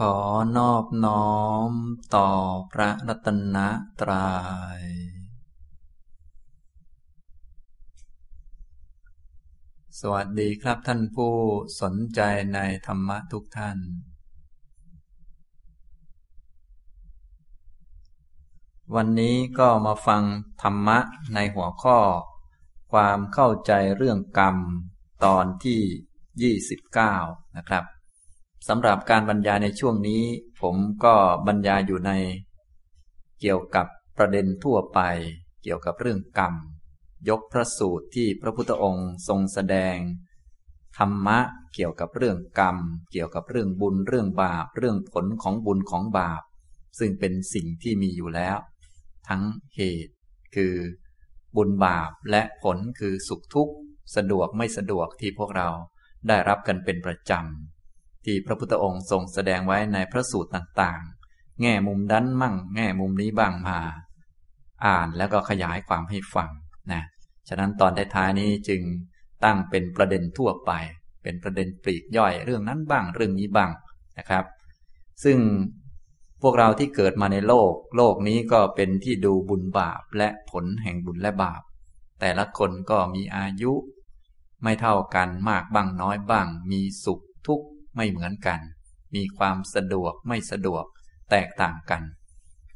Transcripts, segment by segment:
ขอนอบน้อมต่อพระรัตนตรยัย สวัสดีครับท่านผู้สนใจในธรรมะทุกท่าน วันนี้ก็มาฟังธรรมะในหัวข้อ ความเข้าใจเรื่องกรรมตอนที่ 29 นะครับ สำหรับการบรรยายในช่วงนี้ ผมก็บรรยายอยู่ใน เกี่ยวกับประเด็นทั่วไป เกี่ยวกับเรื่องกรรม ยกพระสูตรที่พระพุทธองค์ทรงแสดง ธรรมะเกี่ยวกับเรื่องกรรม เกี่ยวกับเรื่องบุญเรื่องบาป เรื่องผลของบุญของบาป ซึ่งเป็นสิ่งที่มีอยู่แล้ว ทั้งเหตุ คือบุญบาปและผลคือสุขทุกข์ สะดวกไม่สะดวกที่พวกเราได้รับกันเป็นประจำ ที่พระพุทธองค์ทรงแสดงไว้ในพระสูตรต่างๆ แง่มุมดันมั่ง แง่มุมนี้บ้างมา อ่านแล้วก็ขยายความให้ฟังนะฉะนั้นตอนท้ายๆนี้จึงตั้งเป็นประเด็นทั่วไป เป็นประเด็นปลีกย่อยเรื่องนั้นบ้างเรื่องนี้บ้างนะครับ ซึ่งพวกเราที่เกิดมาในโลก โลกนี้ก็เป็นที่ดูบุญบาปและผลแห่งบุญและบาป แต่ละคนก็มีอายุ ไม่เท่ากันมากบ้างน้อยบ้าง มีสุขทุกข์ ไม่เหมือนกัน มีความสะดวกไม่สะดวกแตกต่างกัน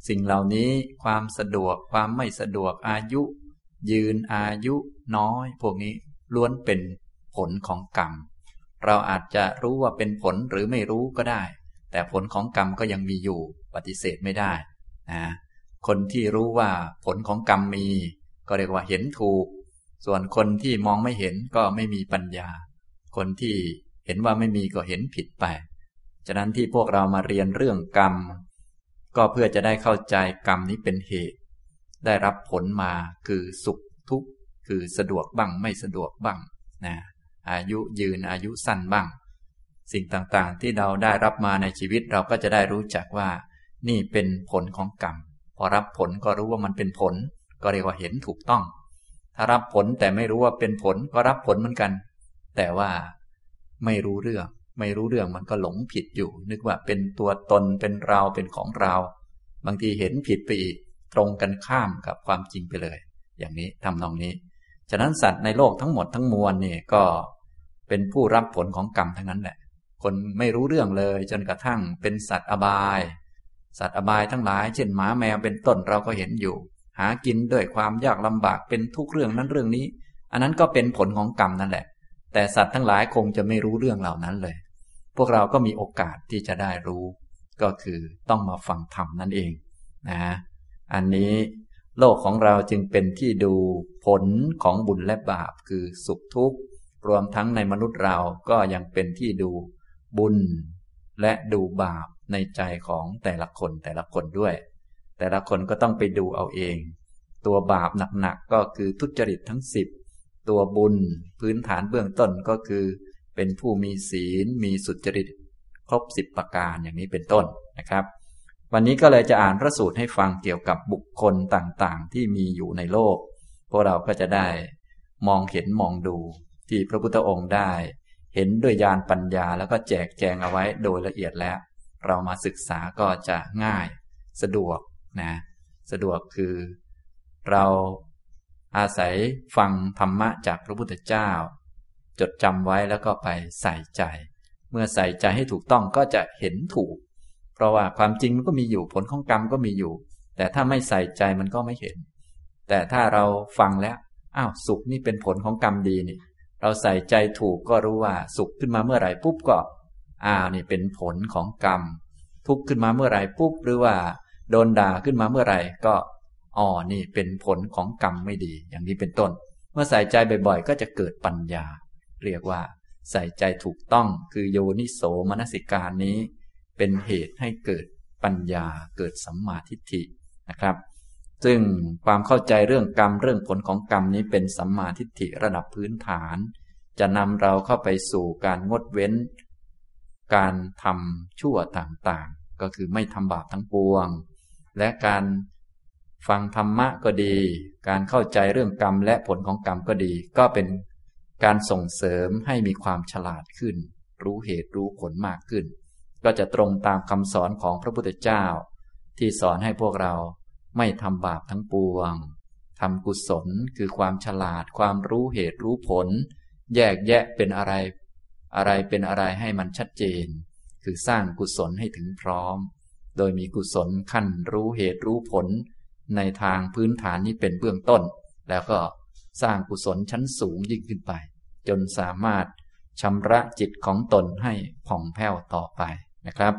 สิ่งเหล่านี้ความสะดวกความไม่สะดวกอายุ ยืนอายุน้อย พวกนี้ล้วนเป็นผลของกรรม เราอาจจะรู้ว่าเป็นผลหรือไม่รู้ก็ได้ แต่ผลของกรรมก็ยังมีอยู่ปฏิเสธไม่ได้นะคนที่รู้ว่าผลของกรรมมี ก็เรียกว่าเห็นถูก ส่วนคนที่มองไม่เห็นก็ไม่มีปัญญา คนที่ เห็นว่าไม่มีก็เห็นผิดไป ฉะนั้นที่พวกเรามาเรียนเรื่องกรรม ก็เพื่อจะได้เข้าใจกรรมนี้เป็นเหตุ ได้รับผลมาคือสุขทุกข์คือสะดวกบ้างไม่สะดวกบ้างนะอายุยืนอายุสั้นบ้าง สิ่งต่างๆ ที่เราได้รับมาในชีวิตเราก็จะได้รู้จักว่า นี่เป็นผลของกรรม พอรับผลก็รู้ว่ามันเป็นผล ก็เรียกว่าเห็นถูกต้อง ถ้ารับผลแต่ไม่รู้ว่าเป็นผลก็รับผลเหมือนกัน แต่ว่า ไม่รู้เรื่อง ไม่รู้เรื่องมันก็หลงผิดอยู่ นึกว่าเป็นตัวตนเป็นเราเป็นของเรา บางทีเห็นผิดไปอีกตรงกันข้ามกับความจริงไปเลย อย่างนี้ทำนองนี้ ฉะนั้นสัตว์ในโลกทั้งหมดทั้งมวลนี่ก็เป็นผู้รับผลของกรรมทั้งนั้นแหละ คนไม่รู้เรื่องเลย จนกระทั่งเป็นสัตว์อบาย สัตว์อบายทั้งหลาย เช่นหมาแมวเป็นต้นเราก็เห็นอยู่ หากินด้วยความยากลำบากเป็นทุกเรื่องนั้นเรื่องนี้ อันนั้นก็เป็นผลของกรรมนั่นแหละ แต่สัตว์ทั้งหลายคงจะไม่รู้เรื่องเหล่านั้นเลย พวกเราก็มีโอกาสที่จะได้รู้ ก็คือต้องมาฟังธรรมนั่นเองนะอันนี้โลกของเราจึงเป็นที่ดูผลของบุญและบาปคือสุขทุกข์รวมทั้งในมนุษย์เราก็ยังเป็นที่ดูบุญ และดูบาปในใจของแต่ละคนแต่ละคนด้วย แต่ละคนก็ต้องไปดูเอาเอง ตัวบาปหนักๆก็คือทุจริตทั้งสิบ ตัวบุญพื้นฐานเบื้องต้นก็คือ เป็นผู้มีศีลมีสุจริต ครบสิบประการอย่างนี้เป็นต้นนะครับ วันนี้ก็เลยจะอ่านพระสูตรให้ฟังเกี่ยวกับบุคคลต่างๆ ที่มีอยู่ในโลก พวกเราก็จะได้มองเห็นมองดูที่พระพุทธองค์ได้ เห็นด้วยญาณปัญญาแล้วก็แจกแจงเอาไว้โดยละเอียดแล้ว เรามาศึกษาก็จะง่าย สะดวกนะสะดวกคือ เรา อาศัยฟังธรรมะจากพระพุทธเจ้า จดจำไว้แล้วก็ไปใส่ใจ เมื่อใส่ใจให้ถูกต้องก็จะเห็นถูก เพราะว่าความจริงมันก็มีอยู่ผลของกรรมก็มีอยู่ แต่ถ้าไม่ใส่ใจมันก็ไม่เห็น แต่ถ้าเราฟังแล้วอ้าวสุขนี่เป็นผลของกรรมดีนี่ เราใส่ใจถูกก็รู้ว่าสุขขึ้นมาเมื่อไหร่ปุ๊บก็อ้าวนี่เป็นผลของกรรม ทุกข์ขึ้นมาเมื่อไหร่ปุ๊บหรือว่า โดนด่าขึ้นมาเมื่อไหร่ก็ อ๋อนี่เป็นผลของกรรมไม่ดี อย่างนี้เป็นต้น เมื่อใส่ใจบ่อยๆ ก็จะเกิดปัญญา เรียกว่า ใส่ใจถูกต้องคือโยนิโสมนสิการนี้ เป็นเหตุให้เกิดปัญญาเกิดสัมมาทิฏฐินะครับ ซึ่งความเข้าใจเรื่องกรรมเรื่องผลของกรรมนี้เป็นสัมมาทิฏฐิระดับพื้นฐาน จะนำเราเข้าไปสู่การงดเว้น การทำชั่วต่างๆ ก็คือไม่ทำบาปทั้งปวง และการ ฟังธรรมะก็ดี การเข้าใจเรื่องกรรมและผลของกรรมก็ดี ก็เป็นการส่งเสริมให้มีความฉลาดขึ้น รู้เหตุรู้ผลมากขึ้น ก็จะตรงตามคำสอนของพระพุทธเจ้า ที่สอนให้พวกเราไม่ทำบาปทั้งปวงทำกุศลคือความฉลาดความรู้เหตุรู้ผล แยกแยะเป็นอะไร อะไรเป็นอะไรให้มันชัดเจน คือสร้างกุศลให้ถึงพร้อม โดยมีกุศลขั้นรู้เหตุรู้ผล ในทางพื้นฐานนี้เป็นเบื้องต้น แล้วก็สร้างกุศลชั้นสูงยิ่งขึ้นไป จนสามารถชำระจิตของตนให้ผ่องแผ้วต่อไปนะครับ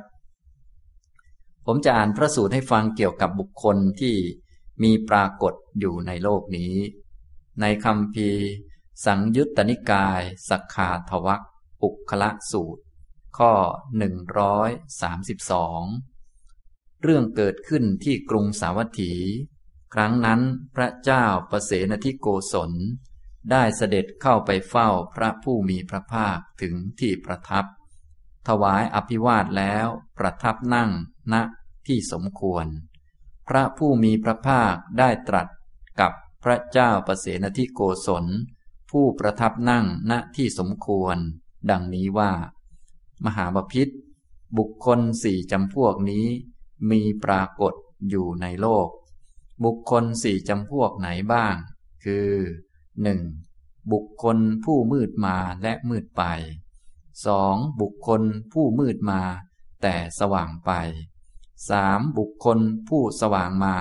ผมจะอ่านพระสูตรให้ฟังเกี่ยวกับบุคคลที่มีปรากฏอยู่ในโลกนี้ ในคำพีสังยุตตนิกาย สักขาทวักปุคละสูตร ข้อ 132 เรื่องเกิดขึ้นที่กรุงสาวัตถี ครั้งนั้นพระเจ้าประเสนทิโกศล ได้เสด็จเข้าไปเฝ้าพระผู้มีพระภาคถึงที่ประทับ ถวายอภิวาทแล้วประทับนั่งณที่สมควร พระผู้มีพระภาคได้ตรัสกับพระเจ้าประเสนทิโกศล ผู้ประทับนั่งณที่สมควร ดังนี้ว่า มหาบพิษบุคคลสี่จำพวกนี้ มีปรากฏอยู่ในโลก บุคคลสี่จำพวกไหนบ้าง คือหนึ่งบุคคลผู้มืดมาและมืดไปสองบุคคลผู้มืดมา แต่สว่างไปสามบุคคลผู้สว่างมา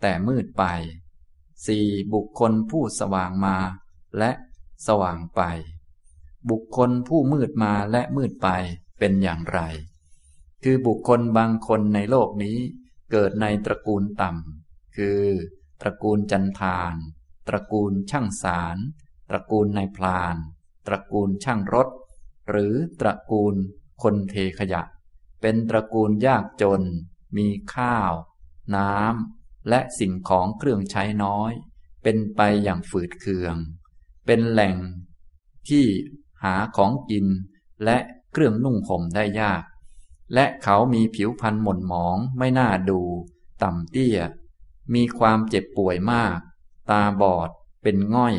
แต่มืดไปสี่บุคคลผู้สว่างมา และสว่างไป บุคคลผู้มืดมาและมืดไปเป็นอย่างไร คือบุคคลบางคนในโลกนี้ เกิดในตระกูลต่ำ คือ ตระกูลจันทาน ตระกูลช่างสาร ตระกูลนายพลาน ตระกูลช่างรถ หรือตระกูลคนเทขยะ เป็นตระกูลยากจน มีข้าว น้ำ และสิ่งของเครื่องใช้น้อย เป็นไปอย่างฝืดเคือง เป็นแหล่งที่หาของกินและเครื่องนุ่งห่มได้ยาก และเขามีผิวพรรณหม่นหมองไม่น่าดู ต่ำเตี้ย มีความเจ็บป่วยมาก ตาบอด เป็นง่อย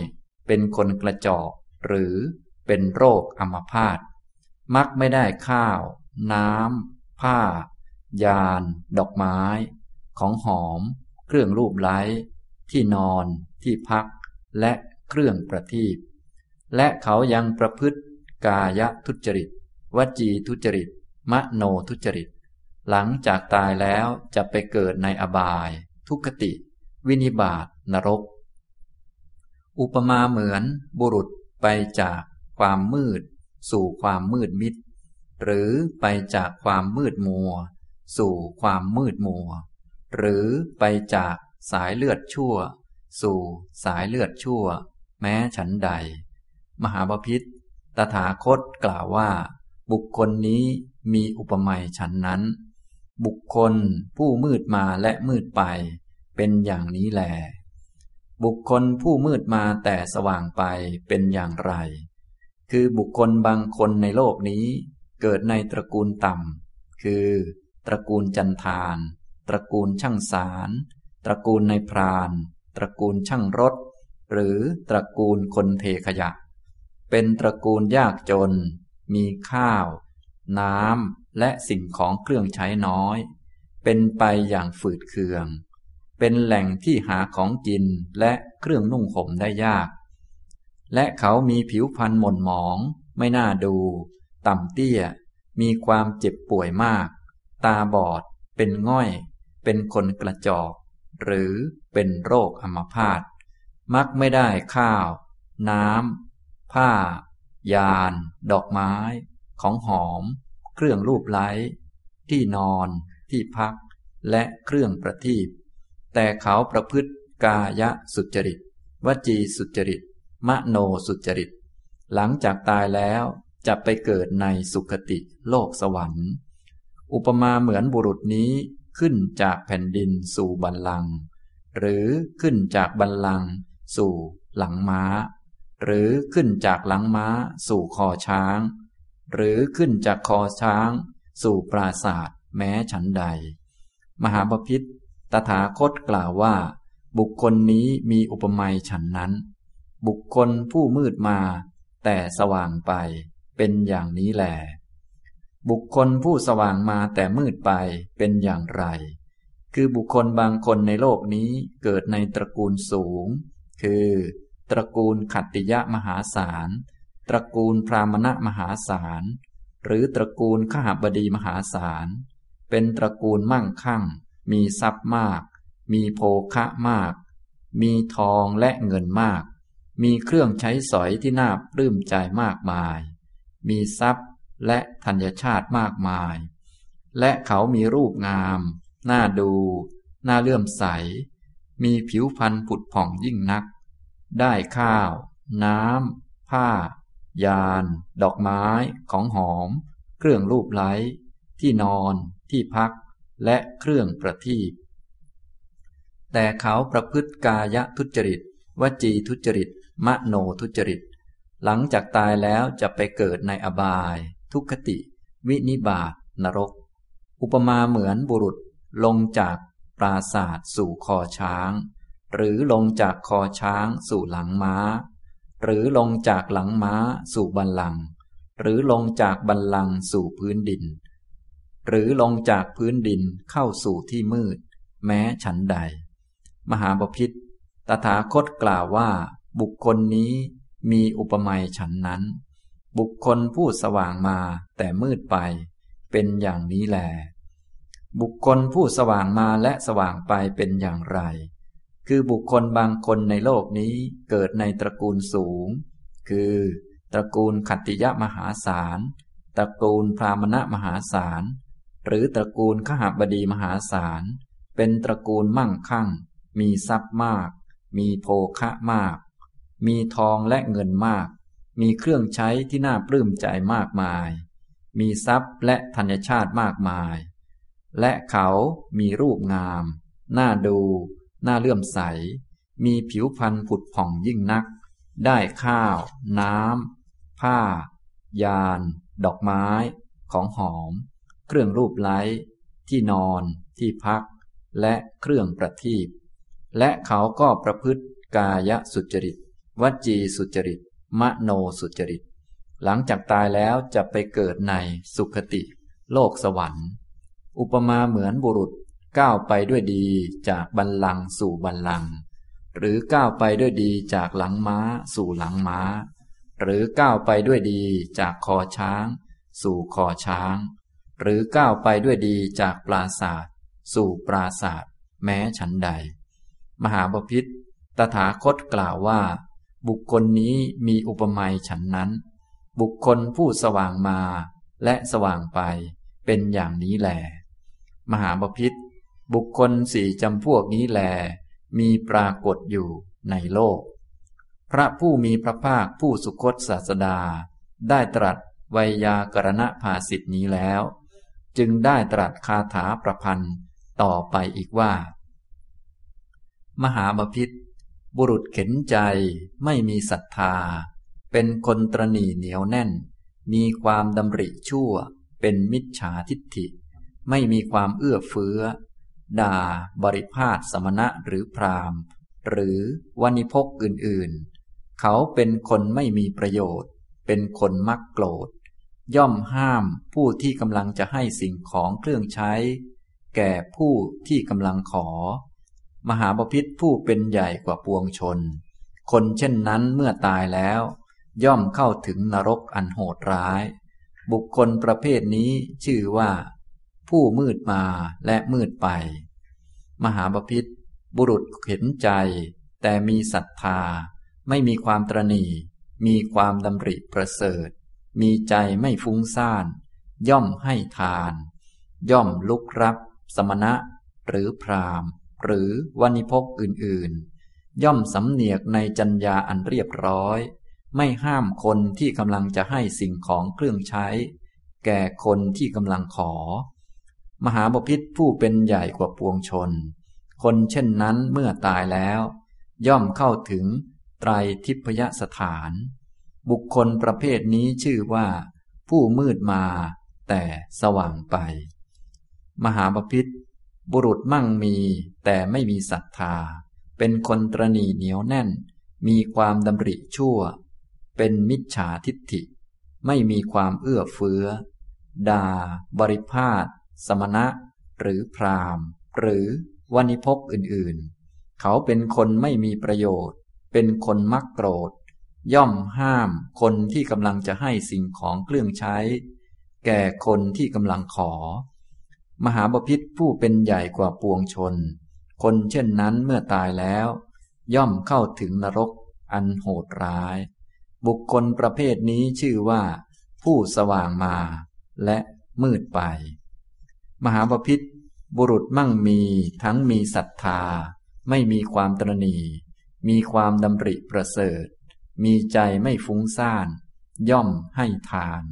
เป็นคนกระจอก หรือเป็นโรคอัมพาตมักไม่ได้ข้าว น้ำ ผ้า ยาน ดอกไม้ ของหอม เครื่องรูปไล้ ที่นอน ที่พัก และเครื่องประทีปและเขายังประพฤติกายทุจริต วจีทุจริต มโนทุจริต หลังจากตายแล้วจะไปเกิดในอบาย ทุกติ วินิบาตนรก อุปมาเหมือนบุรุษไปจากความมืด สู่ความมืดมิด หรือไปจากความมืดมัว สู่ความมืดมัว หรือไปจากสายเลือดชั่ว สู่สายเลือดชั่ว แม้ฉันใด มหาบพิษตถาคตกล่าวว่า บุคคลนี้ มีอุปมาฉันนั้น บุคคลผู้มืดมาและมืดไป เป็นอย่างนี้แล บุคคลผู้มืดมาแต่สว่างไปเป็นอย่างไร คือบุคคลบางคนในโลกนี้ เกิดในตระกูลต่ำคือ ตระกูลจันทาน ตระกูลช่างสารตระกูลในพราน ตระกูลช่างรถ หรือตระกูลคนเทขยะ เป็นตระกูลยากจน มีข้าว น้ำและสิ่งของเครื่องใช้น้อย เป็นไปอย่างฝืดเคือง เป็นแหล่งที่หาของกินและเครื่องนุ่งห่มได้ยาก และเขามีผิวพรรณหม่นหมอง ไม่น่าดู ต่ำเตี้ย มีความเจ็บป่วยมาก ตาบอด เป็นง่อย เป็นคนกระจอก หรือเป็นโรคอัมพาตมักไม่ได้ข้าว น้ำผ้า ยาน ดอกไม้ ของหอม เครื่องรูปไล้ ที่นอน ที่พัก และเครื่องประทีปแต่เขาประพฤติกายสุจริต วจีสุจริต มโนสุจริต หลังจากตายแล้วจะไปเกิดในสุคติโลกสวรรค์ อุปมาเหมือนบุรุษนี้ขึ้นจากแผ่นดินสู่บันลัง หรือขึ้นจากบันลัง สู่หลังม้า หรือขึ้นจากหลังม้าสู่คอช้าง หรือขึ้นจากคอช้าง สู่ปราศาสตร์แม้ฉันใด มหาบพิษตถาคตกล่าวว่า บุคคลนี้มีอุปมาฉันนั้น บุคคลผู้มืดมา แต่สว่างไปเป็นอย่างนี้แหลบุคคลผู้สว่างมาแต่มืดไปเป็นอย่างไร คือบุคคลบางคนในโลกนี้เกิดในตระกูลสูง คือ ตระกูลขัตติยะมหาศาล ตระกูลพรามณะมหาศาล หรือตระกูลขหบดีมหาศาล เป็นตระกูลมั่งคั่ง มีทรัพย์มาก มีโภคะมาก มีทองและเงินมาก มีเครื่องใช้สอยที่น่าปลื้มใจมากมาย มีทรัพย์และธัญชาติมากมาย และเขามีรูปงาม น่าดู น่าเลื่อมใส มีผิวพรรณผุดผ่องยิ่งนัก ได้ข้าว น้ำผ้า ยาน ดอกไม้ ของหอม เครื่องรูปไล้ ที่นอน ที่พัก และเครื่องประทีปแต่เขาประพฤติกายทุจริต วจีทุจริต มโนทุจริต หลังจากตายแล้วจะไปเกิดในอบาย ทุกขติ วินิบาตนรก อุปมาเหมือนบุรุษลงจากปราศาสตร์สู่คอช้าง หรือลงจากคอช้างสู่หลังม้า หรือลงจากหลังม้าสู่บันลัง หรือลงจากบันลังสู่พื้นดิน หรือลงจากพื้นดินเข้าสู่ที่มืด แม้ฉันใด มหาบพิษตถาคตกล่าวว่า บุคคลนี้มีอุปมาฉันนั้น บุคคลผู้สว่างมาแต่มืดไป เป็นอย่างนี้แล บุคคลผู้สว่างมาและสว่างไปเป็นอย่างไร คือบุคคลบางคนในโลกนี้เกิดในตระกูลสูง คือตระกูลขัตติยะมหาศาล ตระกูลพรามณะมหาศาล หรือตระกูลขหบดีมหาศาล เป็นตระกูลมั่งคั่ง มีทรัพย์มาก มีโภคะมาก มีทองและเงินมาก มีเครื่องใช้ที่น่าปลื้มใจมากมาย มีทรัพย์และธัญชาติมากมาย และเขามีรูปงาม น่าดู น่าเลื่อมใส มีผิวพรรณผุดผ่องยิ่งนัก ได้ข้าว น้ำ ผ้า ยาน ดอกไม้ ของหอม เครื่องรูปไล้ ที่นอน ที่พัก และเครื่องประทีปและเขาก็ประพฤติกายสุจริต วจีสุจริต มโนสุจริต หลังจากตายแล้วจะไปเกิดในสุขติ โลกสวรรค์ อุปมาเหมือนบุรุษ ก้าวไปด้วยดีจากบันลังสู่บันลัง หรือก้าวไปด้วยดีจากหลังม้าสู่หลังม้า หรือก้าวไปด้วยดีจากคอช้าง สู่คอช้าง หรือก้าวไปด้วยดีจากปราศาสตร์สู่ปราศาสตร์แม้ฉันใด มหาบพิษตถาคตกล่าวว่า บุคคลนี้มีอุปมาฉันนั้น บุคคลผู้สว่างมาและสว่างไปเป็นอย่างนี้แหลมหาบพิษ บุคคลสี่จำพวกนี้แล มีปรากฏอยู่ในโลก พระผู้มีพระภาคผู้สุคตศาสดา ได้ตรัสไวยากรณภาสิทธินี้แล้ว จึงได้ตรัสคาถาประพันธ์ต่อไปอีกว่า มหาบพิษบุรุษเข็นใจไม่มีศรัทธา เป็นคนตรณีเหนียวแน่น มีความดำริชั่ว เป็นมิจฉาทิฏฐิ ไม่มีความเอื้อเฟื้อ ด่า บริพาทสมณะหรือพรามหรือวันิพกอื่นๆ เขาเป็นคนไม่มีประโยชน์ เป็นคนมักโกรธ ย่อมห้ามผู้ที่กำลังจะให้สิ่งของเครื่องใช้ แก่ผู้ที่กำลังขอ มหาบพิษผู้เป็นใหญ่กว่าปวงชน คนเช่นนั้นเมื่อตายแล้ว ย่อมเข้าถึงนรกอันโหดร้าย บุคคลประเภทนี้ชื่อว่า ผู้มืดมาและมืดไป มหาบพิษบุรุษเห็นใจ แต่มีศรัทธา ไม่มีความตรณี มีความดำริประเสริฐ มีใจไม่ฟุ้งซ่าน ย่อมให้ทาน ย่อมลุกรับ สมณะ หรือพรามหรือวันิพกอื่นๆ ย่อมสำเนียกในจัญญาอันเรียบร้อย ไม่ห้ามคนที่กำลังจะให้สิ่งของเครื่องใช้ แก่คนที่กำลังขอ มหาบพิษผู้เป็นใหญ่กว่าปวงชน คนเช่นนั้นเมื่อตายแล้ว ย่อมเข้าถึงไตรทิพยสถาน บุคคลประเภทนี้ชื่อว่า ผู้มืดมาแต่สว่างไป มหาบพิษบุรุษมั่งมีแต่ไม่มีศรัทธา เป็นคนตรณีเหนียวแน่น มีความดำริชั่ว เป็นมิจฉาทิฏฐิ ไม่มีความเอื้อเฟื้อ ด่า บริพาท สมณะ หรือพราหมณ์ หรือวณิพกอื่นๆ เขาเป็นคนไม่มีประโยชน์ เป็นคนมักโกรธ ย่อมห้ามคนที่กำลังจะให้สิ่งของเครื่องใช้ แก่คนที่กำลังขอ มหาบพิษผู้เป็นใหญ่กว่าปวงชน คนเช่นนั้นเมื่อตายแล้ว ย่อมเข้าถึงนรกอันโหดร้าย บุคคลประเภทนี้ชื่อว่า ผู้สว่างมา และมืดไป มหาบพิษบุรุษมั่งมีทั้งมีศรัทธา ไม่มีความตรณีมีความดำริประเสริฐ มีใจไม่ฟุ้งซ่าน ย่อมให้ทาน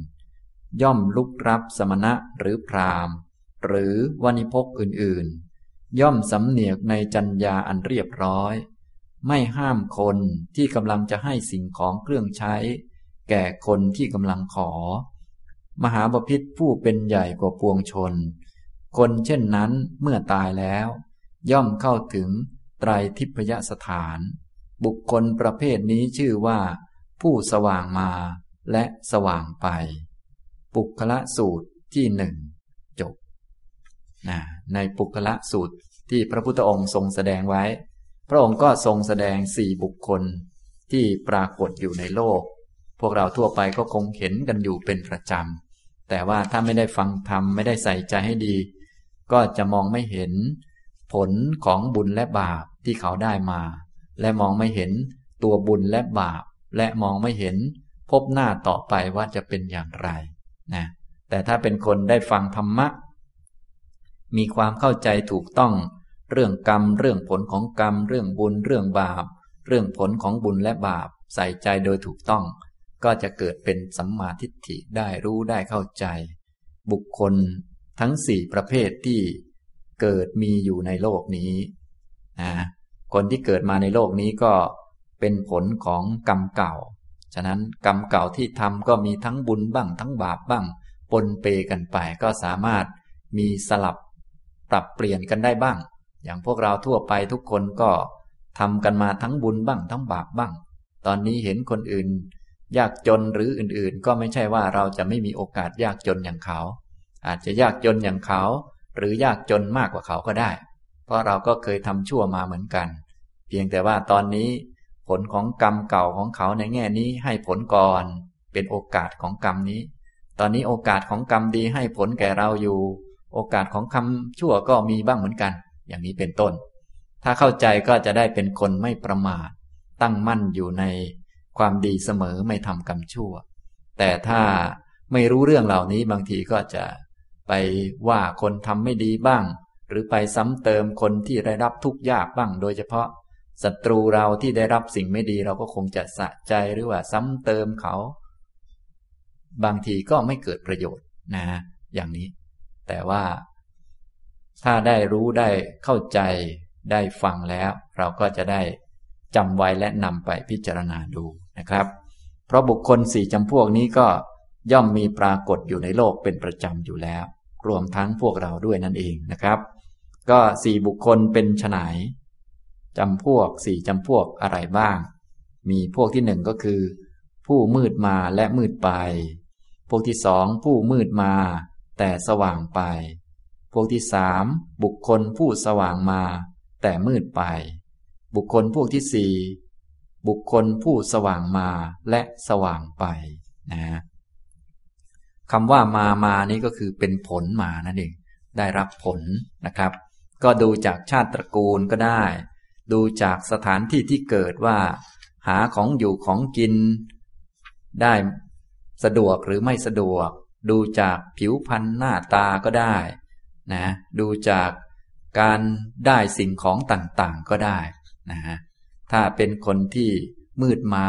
ย่อมลุกรับสมณะหรือพรามหรือวณิพกอื่นๆ ย่อมสำเนียกในจัญญาอันเรียบร้อย ไม่ห้ามคนที่กำลังจะให้สิ่งของเครื่องใช้ แก่คนที่กำลังขอ มหาบพิษผู้เป็นใหญ่กว่าปวงชน คนเช่นนั้นเมื่อตายแล้ว ย่อมเข้าถึงไตรทิพยสถาน บุคคลประเภทนี้ชื่อว่า ผู้สว่างมาและสว่างไป ปุคละสูตรที่หนึ่งจบนะในปุคละสูตรที่พระพุทธองค์ทรงแสดงไว้ พระองค์ก็ทรงแสดงสี่บุคคลที่ปรากฏอยู่ในโลก พวกเราทั่วไปก็คงเห็นกันอยู่เป็นประจำแต่ว่าถ้าไม่ได้ฟังธรรมไม่ได้ใส่ใจให้ดี ก็จะมองไม่เห็นผลของบุญและบาปที่เขาได้มา และมองไม่เห็นตัวบุญและบาป และมองไม่เห็นพบหน้าต่อไปว่าจะเป็นอย่างไรนะแต่ถ้าเป็นคนได้ฟังธรรมะ มีความเข้าใจถูกต้อง เรื่องกรรม เรื่องผลของกรรม เรื่องบุญ เรื่องบาป เรื่องผลของบุญและบาป ใส่ใจโดยถูกต้อง ก็จะเกิดเป็นสัมมาทิฏฐิได้รู้ได้เข้าใจ บุคคล ทั้งสี่ประเภทที่เกิดมีอยู่ในโลกนี้นะคนที่เกิดมาในโลกนี้ก็เป็นผลของกรรมเก่า ฉะนั้นกรรมเก่าที่ทำก็มีทั้งบุญบ้าง ทั้งบาปบ้าง ปนเปกันไปก็สามารถมีสลับปรับเปลี่ยนกันได้บ้าง อย่างพวกเราทั่วไปทุกคนก็ทำกันมาทั้งบุญบ้าง ทั้งบาปบ้าง ตอนนี้เห็นคนอื่น ยากจนหรืออื่นๆ ก็ไม่ใช่ว่าเราจะไม่มีโอกาสยากจนอย่างเขา อาจจะยากจนอย่างเขา หรือยากจนมากกว่าเขาก็ได้ เพราะเราก็เคยทำชั่วมาเหมือนกัน เพียงแต่ว่าตอนนี้ ผลของกรรมเก่าของเขาในแง่นี้ให้ผลก่อน เป็นโอกาสของกรรมนี้ ตอนนี้โอกาสของกรรมดีให้ผลแก่เราอยู่ โอกาสของคำชั่วก็มีบ้างเหมือนกัน อย่างนี้เป็นต้น ถ้าเข้าใจก็จะได้เป็นคนไม่ประมาท ตั้งมั่นอยู่ในความดีเสมอไม่ทำกรรมชั่ว แต่ถ้าไม่รู้เรื่องเหล่านี้บางทีก็จะ ไปว่าคนทำไม่ดีบ้าง หรือไปซ้ำเติมคนที่ได้รับทุกข์ยากบ้าง โดยเฉพาะศัตรูเราที่ได้รับสิ่งไม่ดีเราก็คงจะสะใจหรือว่าซ้ำเติมเขา บางทีก็ไม่เกิดประโยชน์นะอย่างนี้ แต่ว่า ถ้าได้รู้ได้เข้าใจได้ฟังแล้ว เราก็จะได้จำไว้และนำไปพิจารณาดูนะครับ เพราะบุคคลสี่จำพวกนี้ก็ย่อมมีปรากฏอยู่ในโลกเป็นประจำอยู่แล้ว รวมทั้งพวกเราด้วยนั่นเองนะครับ ก็สี่บุคคลเป็นฉนายจำพวกสี่จำพวกอะไรบ้าง มีพวกที่หนึ่งก็คือ ผู้มืดมาและมืดไป พวกที่สองผู้มืดมา แต่สว่างไป พวกที่สามบุคคลผู้สว่างมา แต่มืดไป บุคคลพวกที่สี่บุคคลผู้สว่างมาและสว่างไปนะ คำว่ามามานี้ก็คือเป็นผลมานั่นเอง ได้รับผลนะครับ ก็ดูจากชาติตระกูลก็ได้ ดูจากสถานที่ที่เกิดว่า หาของอยู่ของกิน ได้สะดวกหรือไม่สะดวก ดูจากผิวพรรณหน้าตาก็ได้นะดูจากการได้สิ่งของต่างๆก็ได้นะถ้าเป็นคนที่มืดมา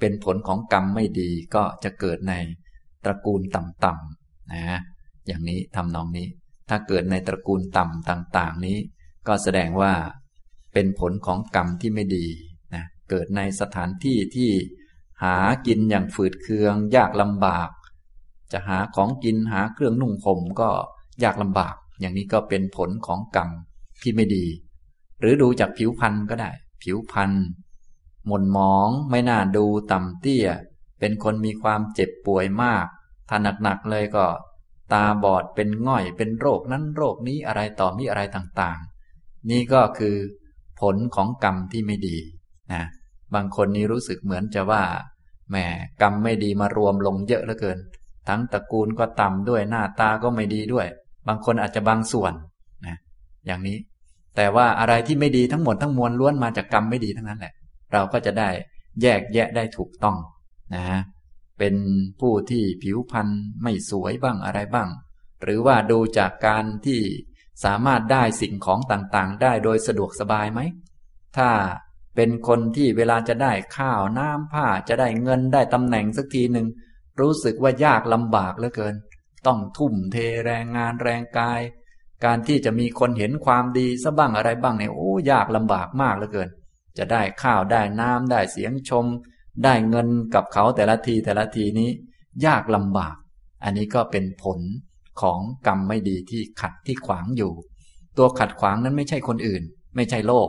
เป็นผลของกรรมไม่ดีก็จะเกิดใน ตระกูลต่ำๆนะอย่างนี้ทำนองนี้ ถ้าเกิดในตระกูลต่ำต่าง ๆ นี้ ก็แสดงว่าเป็นผลของกรรมที่ไม่ดีนะเกิดในสถานที่ที่หากินอย่างฝืดเคือง ยากลำบาก จะหาของกินหาเครื่องนุ่งห่มก็ยากลำบาก อย่างนี้ก็เป็นผลของกรรมที่ไม่ดี หรือดูจากผิวพรรณก็ได้ ผิวพรรณหม่นมองไม่น่าดูต่ำเตี้ย เป็นคนมีความเจ็บป่วยมาก ถ้าหนักๆเลยก็ ตาบอดเป็นง่อยเป็นโรคนั้นโรคนี้อะไรต่อมีอะไรต่างๆ นี่ก็คือผลของกรรมที่ไม่ดีนะบางคนนี่รู้สึกเหมือนจะว่าแหมกรรมไม่ดีมารวมลงเยอะเหลือเกิน ทั้งตระกูลก็ต่ำด้วยหน้าตาก็ไม่ดีด้วย บางคนอาจจะบางส่วนนะอย่างนี้ แต่ว่าอะไรที่ไม่ดีทั้งหมดทั้งมวลล้วนมาจากกรรมไม่ดีทั้งนั้นแหละ เราก็จะได้แยกแยะได้ถูกต้อง นะเป็นผู้ที่ผิวพรรณไม่สวยบ้างอะไรบ้าง หรือว่าดูจากการที่สามารถได้สิ่งของต่างๆ ได้โดยสะดวกสบายไหม ถ้าเป็นคนที่เวลาจะได้ข้าวน้ำผ้าจะได้เงินได้ตำแหน่งสักทีหนึ่งรู้สึกว่ายากลำบากเหลือเกิน ต้องทุ่มเทแรงงานแรงกาย การที่จะมีคนเห็นความดีซะบ้างอะไรบ้างเนี่ยโอ้ยากลำบากมากเหลือเกิน จะได้ข้าวได้น้ำได้เสียงชม ได้เงินกับเขาแต่ละทีแต่ละทีนี้ ยากลำบาก อันนี้ก็เป็นผลของกรรมไม่ดีที่ขัดที่ขวางอยู่ ตัวขัดขวางนั้นไม่ใช่คนอื่น ไม่ใช่โลก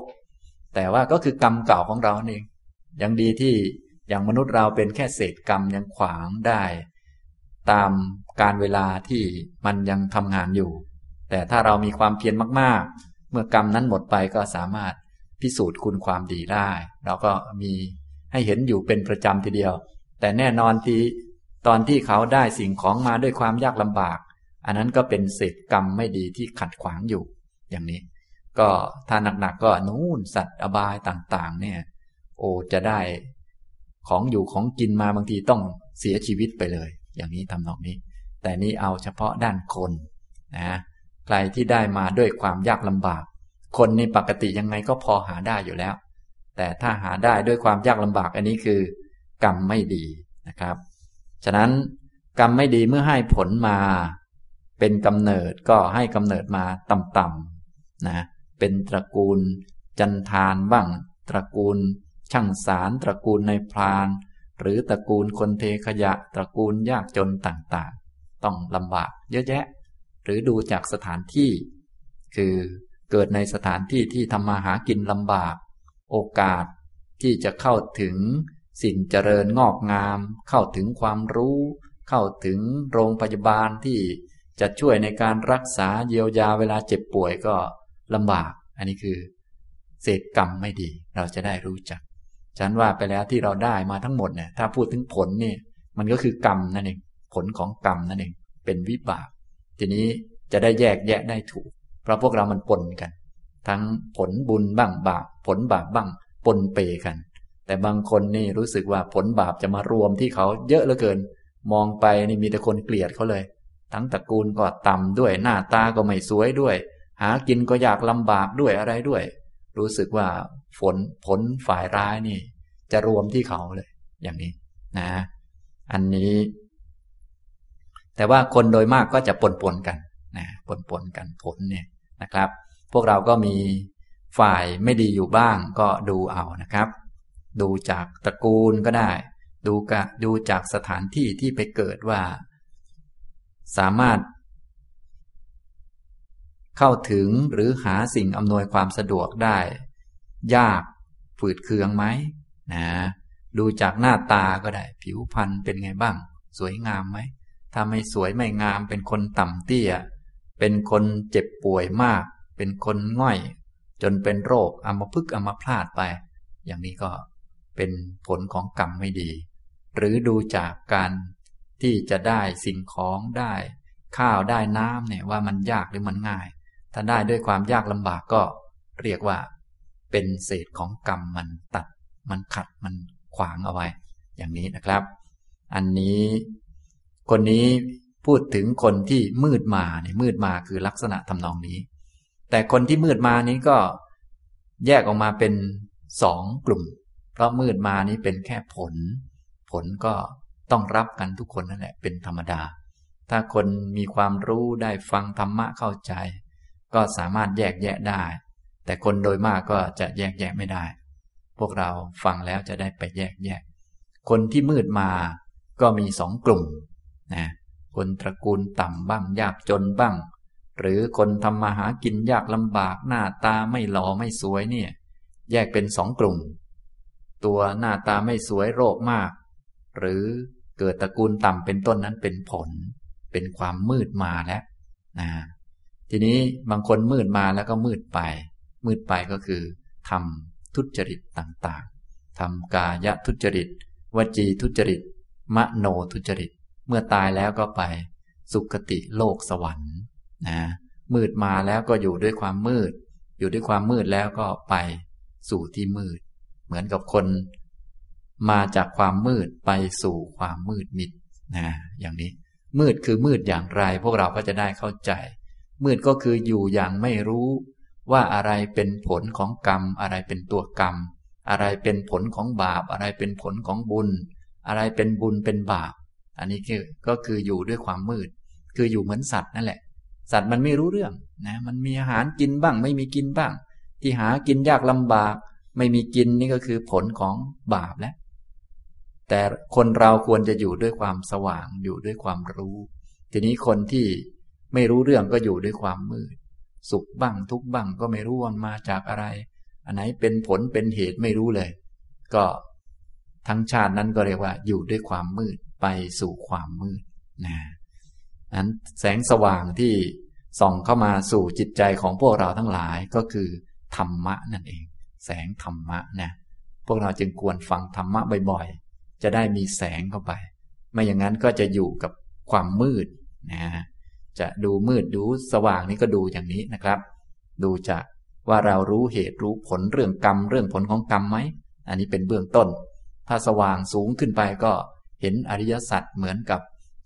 แต่ว่าก็คือกรรมเก่าของเราเองยังดีที่อย่างมนุษย์เราเป็นแค่เศษกรรมยังขวางได้ ตามการเวลาที่มันยังทำงานอยู่ แต่ถ้าเรามีความเพียรมากๆ เมื่อกรรมนั้นหมดไปก็สามารถพิสูจน์คุณความดีได้ เราก็มี ให้เห็นอยู่เป็นประจำทีเดียว แต่แน่นอนทีตอนที่เขาได้สิ่งของมาด้วยความยากลำบาก อันนั้นก็เป็นเศษกรรมไม่ดีที่ขัดขวางอยู่ อย่างนี้ ก็ถ้าหนักๆก็นู่นสัตว์อบายต่างๆ เนี่ย โอจะได้ของอยู่ของกินมาบางทีต้องเสียชีวิตไปเลย อย่างนี้ทำนองนี้ แต่นี่เอาเฉพาะด้านคนนะใครที่ได้มาด้วยความยากลำบาก คนในปกติยังไงก็พอหาได้อยู่แล้ว แต่ถ้าหาได้ด้วยความยากลำบากอันนี้คือ กรรมไม่ดีนะครับ ฉะนั้นกรรมไม่ดีเมื่อให้ผลมาเป็นกำเนิดก็ให้กำเนิดมาต่ำๆนะเป็นตระกูลจันทานบ้าง ตระกูลช่างสารตระกูลในพราน หรือตระกูลคนเทขยะ ตระกูลยากจนต่างๆ ต้องลำบากเยอะแยะ หรือดูจากสถานที่ คือเกิดในสถานที่ที่ทำมาหากินลำบาก โอกาสที่จะเข้าถึงสิ่งเจริญงอกงาม เข้าถึงความรู้ เข้าถึงโรงพยาบาลที่จะช่วยในการรักษาเยียวยาเวลาเจ็บป่วยก็ลำบาก อันนี้คือ เศษกรรมไม่ดี เราจะได้รู้จัก ฉันว่าไปแล้วที่เราได้มาทั้งหมดเนี่ยถ้าพูดถึงผลเนี่ยมันก็คือกรรมนั่นเองผลของกรรมนั่นเองเป็นวิบาก ทีนี้จะได้แยกแยะได้ถูก เพราะพวกเรามันปนกัน ทั้งผลบุญบ้างบาปผลบาปบ้างปนเปกัน แต่บางคนนี่รู้สึกว่าผลบาปจะมารวมที่เขาเยอะเหลือเกิน มองไปนี่มีแต่คนเกลียดเขาเลย ทั้งตระกูลก็ต่ำด้วยหน้าตาก็ไม่สวยด้วย หากินก็อยากลำบากด้วยอะไรด้วย รู้สึกว่าฝนผลฝ่ายร้ายนี่ จะรวมที่เขาเลย อย่างนี้นะ อันนี้ แต่ว่าคนโดยมากก็จะปนปนกันนะปนปนกันผลเนี่ยนะครับ พวกเราก็มีฝ่ายไม่ดีอยู่บ้างก็ดูเอานะครับ ดูจากตระกูลก็ได้ ดูกะดูจากสถานที่ที่ไปเกิดว่า สามารถ เข้าถึงหรือหาสิ่งอำนวยความสะดวกได้ ยากฝืดเคืองไหมนะดูจากหน้าตาก็ได้ ผิวพรรณเป็นไงบ้าง สวยงามไหมถ้าไม่สวยไม่งามเป็นคนต่ำเตี้ย เป็นคนเจ็บป่วยมาก เป็นคนง่อย จนเป็นโรคอัมพฤกษ์อัมพาตไป อย่างนี้ก็เป็นผลของกรรมไม่ดี หรือดูจากการที่จะได้สิ่งของได้ ข้าวได้น้ำเนี่ยว่ามันยากหรือมันง่าย ถ้าได้ด้วยความยากลำบากก็เรียกว่า เป็นเศษของกรรมมันตัด มันขัดมันขวางเอาไว้ อย่างนี้นะครับ อันนี้ คนนี้พูดถึงคนที่มืดมาเนี่ยมืดมาคือลักษณะทำนองนี้ แต่คนที่มืดมานี้ก็แยกออกมาเป็นสองกลุ่ม เพราะมืดมานี้เป็นแค่ผล ผลก็ต้องรับกันทุกคนนั่นแหละเป็นธรรมดา ถ้าคนมีความรู้ได้ฟังธรรมะเข้าใจ ก็สามารถแยกแยะได้ แต่คนโดยมากก็จะแยกแยะไม่ได้ พวกเราฟังแล้วจะได้ไปแยกแยะ คนที่มืดมาก็มีสองกลุ่มนะคนตระกูลต่ำบ้างยากจนบ้าง หรือคนทำมาหากินยากลำบากหน้าตาไม่หล่อไม่สวยเนี่ย แยกเป็นสองกลุ่ม ตัวหน้าตาไม่สวยโรคมาก หรือเกิดตระกูลต่ำเป็นต้นนั้นเป็นผล เป็นความมืดมาแล้วนะทีนี้บางคนมืดมาแล้วก็มืดไป มืดไปก็คือทำทุจริตต่างๆทำกายทุจริต วจีทุจริต มโนทุจริต เมื่อตายแล้วก็ไป สุคติโลกสวรรค์ นะมืดมาแล้วก็อยู่ด้วยความมืด อยู่ด้วยความมืดแล้วก็ไปสู่ที่มืด เหมือนกับคน มาจากความมืดไปสู่ความมืดมิดนะอย่างนี้ มืดคือมืดอย่างไร พวกเราก็จะได้เข้าใจ มืดก็คืออยู่อย่างไม่รู้ ว่าอะไรเป็นผลของกรรม อะไรเป็นตัวกรรม อะไรเป็นผลของบาป อะไรเป็นผลของบุญ อะไรเป็นบุญเป็นบาป อันนี้ก็คืออยู่ด้วยความมืด คืออยู่เหมือนสัตว์นั่นแหละ สัตว์มันไม่รู้เรื่องนะมันมีอาหารกินบ้าง ไม่มีกินบ้าง ที่หากินยากลำบาก ไม่มีกินนี่ก็คือผลของบาปแล้วแต่คนเราควรจะอยู่ด้วยความสว่างอยู่ด้วยความรู้ ทีนี้คนที่ไม่รู้เรื่องก็อยู่ด้วยความมืด สุขบ้างทุกบ้างก็ไม่รู้ว่ามาจากอะไร อันไหนเป็นผลเป็นเหตุไม่รู้เลย ก็ทั้งชาตินั้นก็เรียกว่าอยู่ด้วยความมืดไปสู่ความมืดนะ นั้นแสงสว่างที่ส่องเข้ามาสู่จิตใจของพวกเราทั้งหลายก็คือ ธรรมะนั่นเอง แสงธรรมะนะพวกเราจึงควรฟังธรรมะบ่อยๆ จะได้มีแสงเข้าไป ไม่อย่างนั้นก็จะอยู่กับความมืดนะจะดูมืดดูสว่างนี่ก็ดูอย่างนี้นะครับ ดูจากว่าเรารู้เหตุรู้ผลเรื่องกรรมเรื่องผลของกรรมไหม อันนี้เป็นเบื้องต้น ถ้าสว่างสูงขึ้นไปก็เห็นอริยสัจเหมือนกับ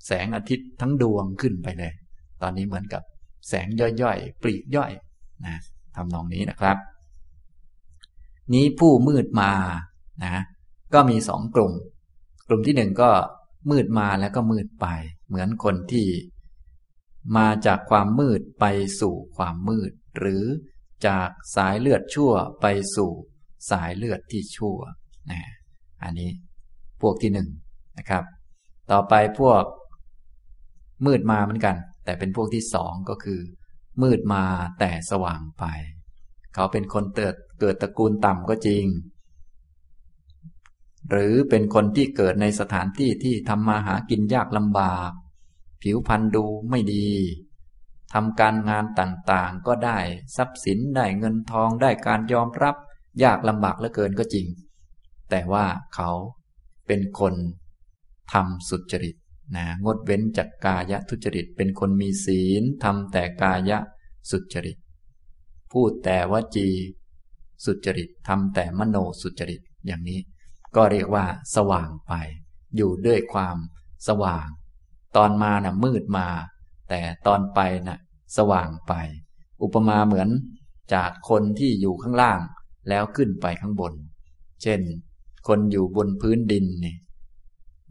แสงอาทิตย์ทั้งดวงขึ้นไปเลย ตอนนี้เหมือนกับแสงย่อยๆ ปลีกย่อยนะทำนองนี้นะครับ นี้ผู้มืดมานะก็มีสองกลุ่ม กลุ่มที่หนึ่งก็มืดมาแล้วก็มืดไป เหมือนคนที่มาจากความมืดไปสู่ความมืด หรือจากสายเลือดชั่วไปสู่สายเลือดที่ชั่วนะอันนี้พวกที่หนึ่งนะครับ ต่อไปพวก มืดมาเหมือนกัน แต่เป็นพวกที่สองก็คือ มืดมาแต่สว่างไป เขาเป็นคนเกิดเกิดตระกูลต่ำก็จริง หรือเป็นคนที่เกิดในสถานที่ที่ทำมาหากินยากลำบาก ผิวพรรณดูไม่ดีทำการงานต่างๆ ก็ได้ทรัพย์สินได้เงินทองได้การยอมรับ ยากลำบากเหลือเกินก็จริง แต่ว่าเขาเป็นคนทำสุจริต นะงดเว้นจากกายทุจริต เป็นคนมีศีลทำแต่กายสุจริต พูดแต่วจี สุจริตทำแต่มโนสุจริตอย่างนี้ ก็เรียกว่าสว่างไป อยู่ด้วยความสว่าง ตอนมานะ่ะมืดมา แต่ตอนไปนะ่ะสว่างไป อุปมาเหมือนจากคนที่อยู่ข้างล่างแล้วขึ้นไปข้างบน เช่น คนอยู่บนพื้นดินนี่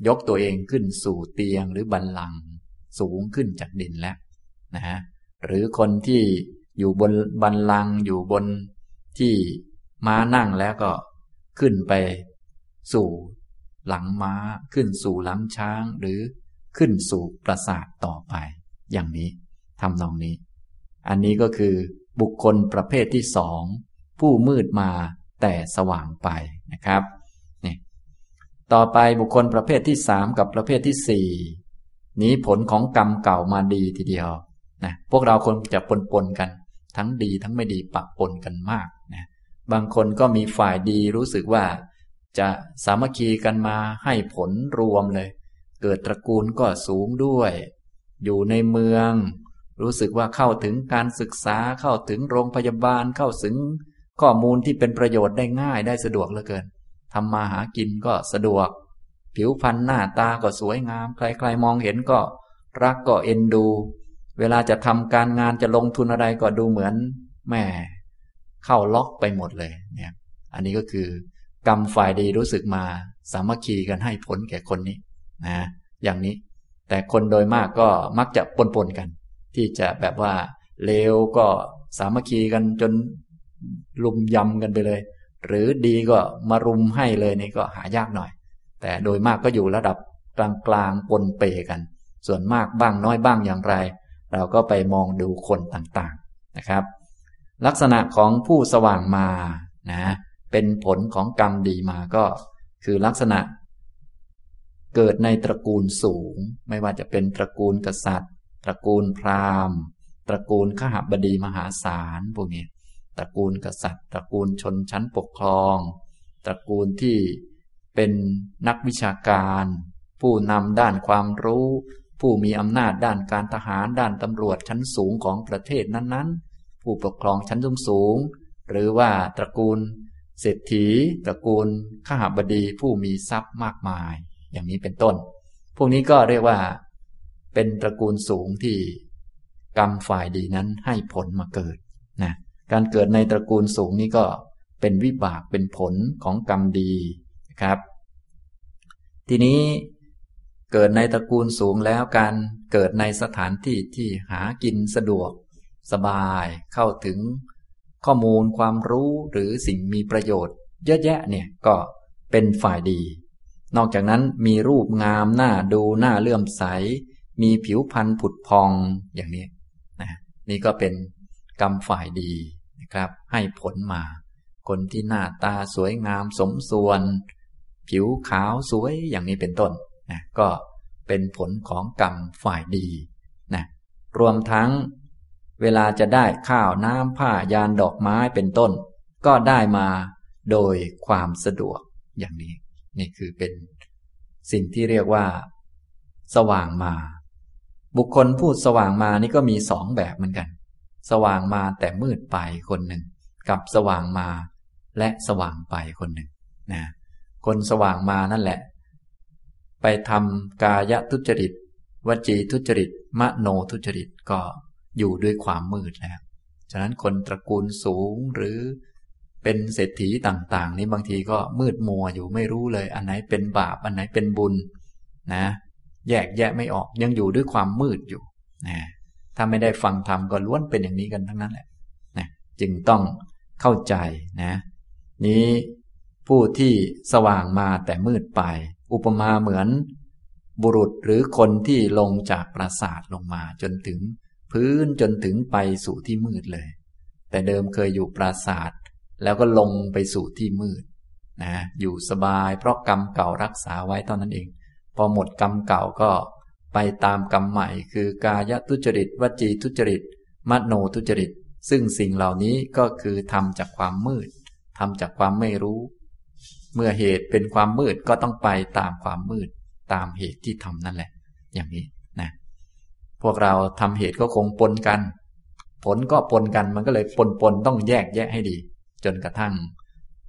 ยกตัวเองขึ้นสู่เตียงหรือบันลังสูงขึ้นจากดินแล้วนะฮะหรือคนที่อยู่บนบันลังอยู่บนที่ม้านั่งแล้วก็ขึ้นไปสู่หลังม้าขึ้นสู่หลังช้างหรือขึ้นสู่ปราสาทต่อไป อย่างนี้ทำนองนี้ อันนี้ก็คือบุคคลประเภทที่สองผู้มืดมาแต่สว่างไปนะครับ ต่อไปบุคคลประเภทที่สามกับประเภทที่สี่นี้ผลของกรรมเก่ามาดีทีเดียวนะพวกเราคนจะปนปนกัน ทั้งดีทั้งไม่ดีปะปนกันมากนะบางคนก็มีฝ่ายดีรู้สึกว่า จะสามัคคีกันมาให้ผลรวมเลย เกิดตระกูลก็สูงด้วย อยู่ในเมือง รู้สึกว่าเข้าถึงการศึกษาเข้าถึงโรงพยาบาลเข้าถึงข้อมูลที่เป็นประโยชน์ได้ง่ายได้สะดวกเหลือเกิน ทำมาหากินก็สะดวก ผิวพรรณหน้าตาก็สวยงาม ใครๆมองเห็นก็รักก็เอ็นดู เวลาจะทำการงานจะลงทุนอะไรก็ดูเหมือนแม่เข้าล็อกไปหมดเลยเนี่ยอันนี้ก็คือกรรมฝ่ายดีรู้สึกมาสามัคคีกันให้ผลแก่คนนี้นะอย่างนี้ แต่คนโดยมากก็มักจะปนปนกัน ที่จะแบบว่าเลวก็สามัคคีกันจนลุมยำกันไปเลย หรือดีก็มารุมให้เลยนี่ก็หายากหน่อย แต่โดยมากก็อยู่ระดับกลางกลางปนเปกัน ส่วนมากบ้างน้อยบ้างอย่างไร เราก็ไปมองดูคนต่างๆนะครับ ลักษณะของผู้สว่างมานะเป็นผลของกรรมดีมาก็คือลักษณะ เกิดในตระกูลสูง ไม่ว่าจะเป็นตระกูลกษัตริย์ ตระกูลพราหมณ์ ตระกูลขหบดีมหาศาลพวกนี้ ตระกูลกษัตริย์ ตระกูลชนชั้นปกครอง ตระกูลที่เป็นนักวิชาการ ผู้นำด้านความรู้ ผู้มีอำนาจด้านการทหารด้านตำรวจชั้นสูงของประเทศนั้นๆ ผู้ปกครองชั้นสูงสูง หรือว่าตระกูลเศรษฐี ตระกูลขหบดีผู้มีทรัพย์มากมาย อย่างนี้เป็นต้น พวกนี้ก็เรียกว่า เป็นตระกูลสูงที่กรรมฝ่ายดีนั้นให้ผลมาเกิดนะ การเกิดในตระกูลสูงนี้ก็เป็นวิบากเป็นผลของกรรมดีนะครับ ทีนี้เกิดในตระกูลสูงแล้วการเกิดในสถานที่ที่หากินสะดวก สบายเข้าถึงข้อมูลความรู้หรือสิ่งมีประโยชน์ เยอะแยะเนี่ยก็เป็นฝ่ายดี นอกจากนั้นมีรูปงามหน้าดูหน้าเลื่อมใส มีผิวพรรณผุดพองอย่างนี้นะนี่ก็เป็น กรรมฝ่ายดีนะครับ ให้ผลมา คนที่หน้าตาสวยงามสมส่วน ผิวขาวสวยอย่างนี้เป็นต้นนะก็เป็นผลของกรรมฝ่ายดีนะรวมทั้งเวลาจะได้ข้าวน้ำผ้ายานดอกไม้เป็นต้น ก็ได้มาโดยความสะดวกอย่างนี้ นี่คือเป็นสิ่งที่เรียกว่า สว่างมา บุคคลพูดสว่างมานี่ก็มีสองแบบเหมือนกัน สว่างมาแต่มืดไปคนหนึ่ง กับสว่างมาและสว่างไปคนหนึ่งนะคนสว่างมานั่นแหละ ไปทำกายทุจริต วจีทุจริต มโนทุจริตก็อยู่ด้วยความมืดแล้ว ฉะนั้นคนตระกูลสูงหรือเป็นเศรษฐีต่าง ๆ นี้บางทีก็มืดมัวอยู่ไม่รู้เลย อันไหนเป็นบาป อันไหนเป็นบุญ นะ แยกแยะไม่ออกยังอยู่ด้วยความมืดอยู่นะ ถ้าไม่ได้ฟังธรรมก็ล้วนเป็นอย่างนี้กันทั้งนั้นแหละนะจึงต้องเข้าใจนะ นี้ผู้ที่สว่างมาแต่มืดไป อุปมาเหมือนบุรุษหรือคนที่ลงจากปราสาทลงมาจนถึงพื้นจนถึงไปสู่ที่มืดเลย แต่เดิมเคยอยู่ปราศาสตร์แล้วก็ลงไปสู่ที่มืดนะอยู่สบายเพราะกรรมเก่ารักษาไว้ตอนนั้นเอง พอหมดกรรมเก่าก็ ไปตามกรรมใหม่ คือกายทุจริต วจีทุจริต มโนทุจริต ซึ่งสิ่งเหล่านี้ก็คือทำจากความมืดทำจากความไม่รู้ เมื่อเหตุเป็นความมืดก็ต้องไปตามความมืด ตามเหตุที่ทำนั่นแหละ อย่างนี้นะพวกเราทำเหตุก็คงปนกัน ผลก็ปนกันมันก็เลยปนปนต้องแยกแยะให้ดี จนกระทั่ง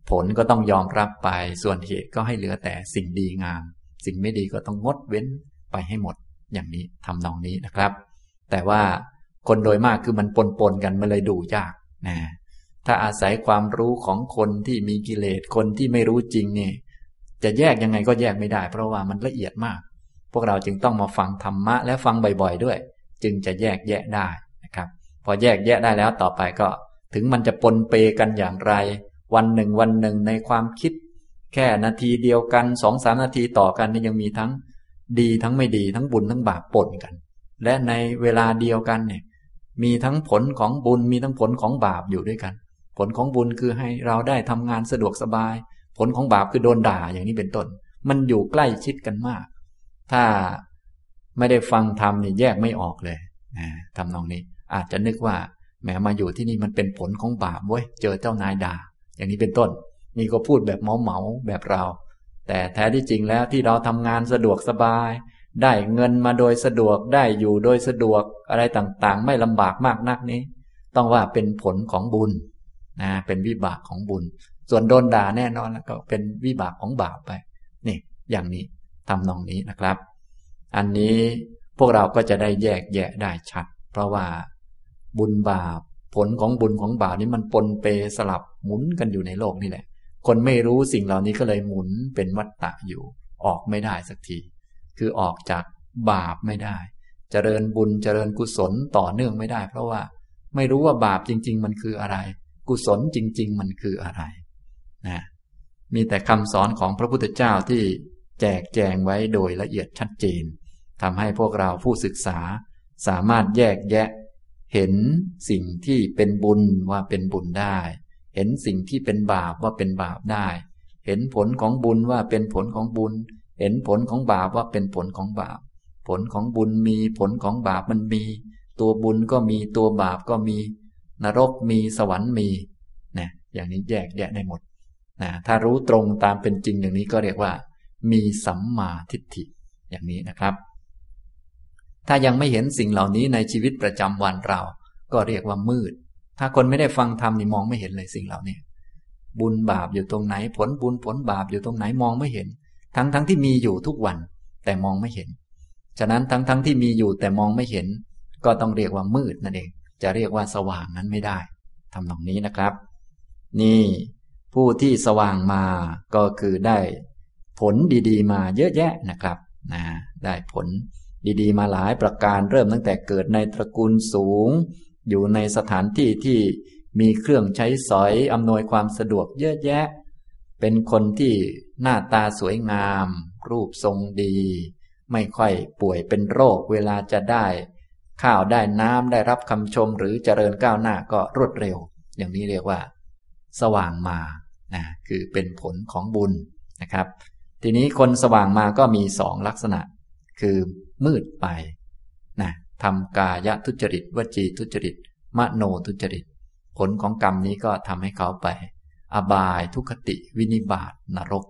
ผลก็ต้องยอมรับไป ส่วนเหตุก็ให้เหลือแต่สิ่งดีงาม สิ่งไม่ดีก็ต้องงดเว้นไปให้หมด อย่างนี้ทำนองนี้นะครับ แต่ว่าคนโดยมากคือมันปนปนกันมันเลยดูยากนะถ้าอาศัยความรู้ของคนที่มีกิเลสคนที่ไม่รู้จริงเนี่ยจะแยกยังไงก็แยกไม่ได้ เพราะว่ามันละเอียดมาก พวกเราจึงต้องมาฟังธรรมะและฟังบ่อยๆด้วย จึงจะแยกแยะได้นะครับ พอแยกแยะได้แล้วต่อไปก็ ถึงมันจะปนเปกันอย่างไร วันหนึ่งวันหนึ่งในความคิด แค่นาทีเดียวกันสองสามนาทีต่อกันนี่ยังมีทั้ง ดีทั้งไม่ดีทั้งบุญทั้งบาปปนกัน และในเวลาเดียวกันเนี่ย มีทั้งผลของบุญมีทั้งผลของบาปอยู่ด้วยกัน ผลของบุญคือให้เราได้ทำงานสะดวกสบาย ผลของบาปคือโดนด่าอย่างนี้เป็นต้น มันอยู่ใกล้ชิดกันมาก ถ้าไม่ได้ฟังธรรมนี่แยกไม่ออกเลยนะทำนองนี้ อาจจะนึกว่าแหมมาอยู่ที่นี่มันเป็นผลของบาปเว้ยเจอเจ้านายด่า อย่างนี้เป็นต้น นี่ก็พูดแบบเมาเมาแบบเรา แต่แท้ที่จริงแล้วที่เราทำงานสะดวกสบาย ได้เงินมาโดยสะดวกได้อยู่โดยสะดวกอะไรต่างๆ ไม่ลำบากมากนักนี้ ต้องว่าเป็นผลของบุญนะเป็นวิบากของบุญ ส่วนโดนด่าแน่นอนแล้วก็เป็นวิบากของบาปไป นี่อย่างนี้ทำนองนี้นะครับ อันนี้พวกเราก็จะได้แยกแยะได้ชัด เพราะว่าบุญบาปผลของบุญของบาปนี้มันปนเปสลับหมุนกันอยู่ในโลกนี่แหละ คนไม่รู้สิ่งเหล่านี้ก็เลยหมุนเป็นวัฏฏะอยู่ ออกไม่ได้สักที คือออกจากบาปไม่ได้ เจริญบุญเจริญกุศลต่อเนื่องไม่ได้ เพราะว่าไม่รู้ว่าบาปจริง ๆ มันคืออะไร กุศลจริง ๆ มันคืออะไรนะมีแต่คำสอนของพระพุทธเจ้าที่แจกแจงไว้โดยละเอียดชัดเจนทำให้พวกเราผู้ศึกษาสามารถแยกแยะ เห็นสิ่งที่เป็นบุญว่าเป็นบุญได้ เห็นสิ่งที่เป็นบาปว่าเป็นบาปได้ เห็นผลของบุญว่าเป็นผลของบุญ เห็นผลของบาปว่าเป็นผลของบาป ผลของบุญมีผลของบาปมันมี ตัวบุญก็มีตัวบาปก็มี นรกมีสวรรค์มีนะอย่างนี้แยกแยะได้หมดนะถ้ารู้ตรงตามเป็นจริงอย่างนี้ก็เรียกว่า มีสัมมาทิฏฐิอย่างนี้นะครับ ถ้ายังไม่เห็นสิ่งเหล่านี้ในชีวิตประจำวันเรา ก็เรียกว่ามืด ถ้าคนไม่ได้ฟังธรรมนี่มองไม่เห็นเลยสิ่งเหล่านี้บุญบาปอยู่ตรงไหน ผลบุญผลบาปอยู่ตรงไหนมองไม่เห็น ทั้งทั้งที่มีอยู่ทุกวัน แต่มองไม่เห็น ฉะนั้นทั้งทั้งที่มีอยู่แต่มองไม่เห็น ก็ต้องเรียกว่ามืดนั่นเอง จะเรียกว่าสว่างนั้นไม่ได้ทำตรงนี้นะครับ นี่ผู้ที่สว่างมาก็คือได้ผลดีๆ มาเยอะแยะนะครับนะได้ผลดีๆ มาหลายประการเริ่มตั้งแต่เกิดในตระกูลสูง อยู่ในสถานที่ที่มีเครื่องใช้สอยอำนวยความสะดวกเยอะแยะ เป็นคนที่หน้าตาสวยงาม รูปทรงดี ไม่ค่อยป่วยเป็นโรคเวลาจะได้ ข้าวได้น้ำได้รับคำชมหรือเจริญก้าวหน้าก็รวดเร็ว อย่างนี้เรียกว่า สว่างมานะคือเป็นผลของบุญนะครับ ทีนี้คนสว่างมาก็มีสองลักษณะ คือมืดไปนะ ทำกายทุจริตวจีทุจริต มโนทุจริต ผลของกรรมนี้ก็ทำให้เขาไป อบายทุคติวินิบาตนรก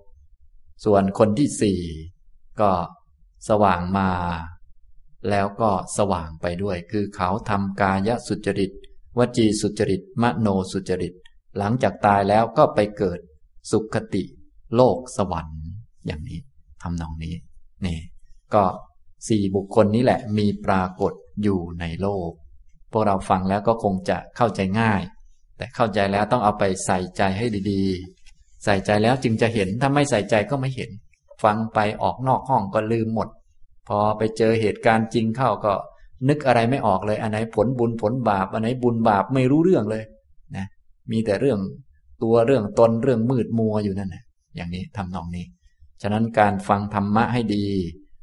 ส่วนคนที่สี่ก็สว่างมา แล้วก็สว่างไปด้วย คือเขาทำกายสุจริต วจีสุจริต มโนสุจริต หลังจากตายแล้วก็ไปเกิดสุขติ โลกสวรรค์ อย่างนี้ทำนองนี้นี่ก็ สี่บุคคลนี้แหละมีปรากฏอยู่ในโลก พวกเราฟังแล้วก็คงจะเข้าใจง่าย แต่เข้าใจแล้วต้องเอาไปใส่ใจให้ดีๆ ใส่ใจแล้วจึงจะเห็น ถ้าไม่ใส่ใจก็ไม่เห็น ฟังไปออกนอกห้องก็ลืมหมด พอไปเจอเหตุการณ์จริงเข้าก็ นึกอะไรไม่ออกเลย อันไหนผลบุญผลบาป อันไหนบุญบาปไม่รู้เรื่องเลย นะ มีแต่เรื่องตัวเรื่องตนเรื่องมืดมัวอยู่นั่นนะอย่างนี้ทำนองนี้ ฉะนั้นการฟังธรรมะให้ดี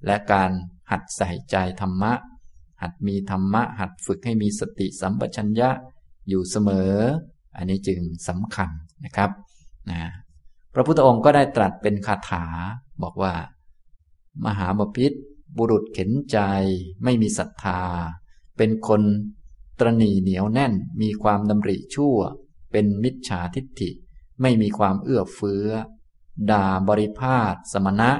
และการ หัดใส่ใจธรรมะ หัดมีธรรมะ หัดฝึกให้มีสติสัมปชัญญะอยู่เสมอ อันนี้จึงสำคัญนะครับนะพระพุทธองค์ก็ได้ตรัสเป็นคาถาบอกว่า มหาบพิษบุรุษเข็นใจ ไม่มีศรัทธา เป็นคนตรณีเหนียวแน่น มีความดำริชั่ว เป็นมิจฉาทิฏฐิ ไม่มีความเอื้อเฟื้อ ด่าบริพาทสมณะ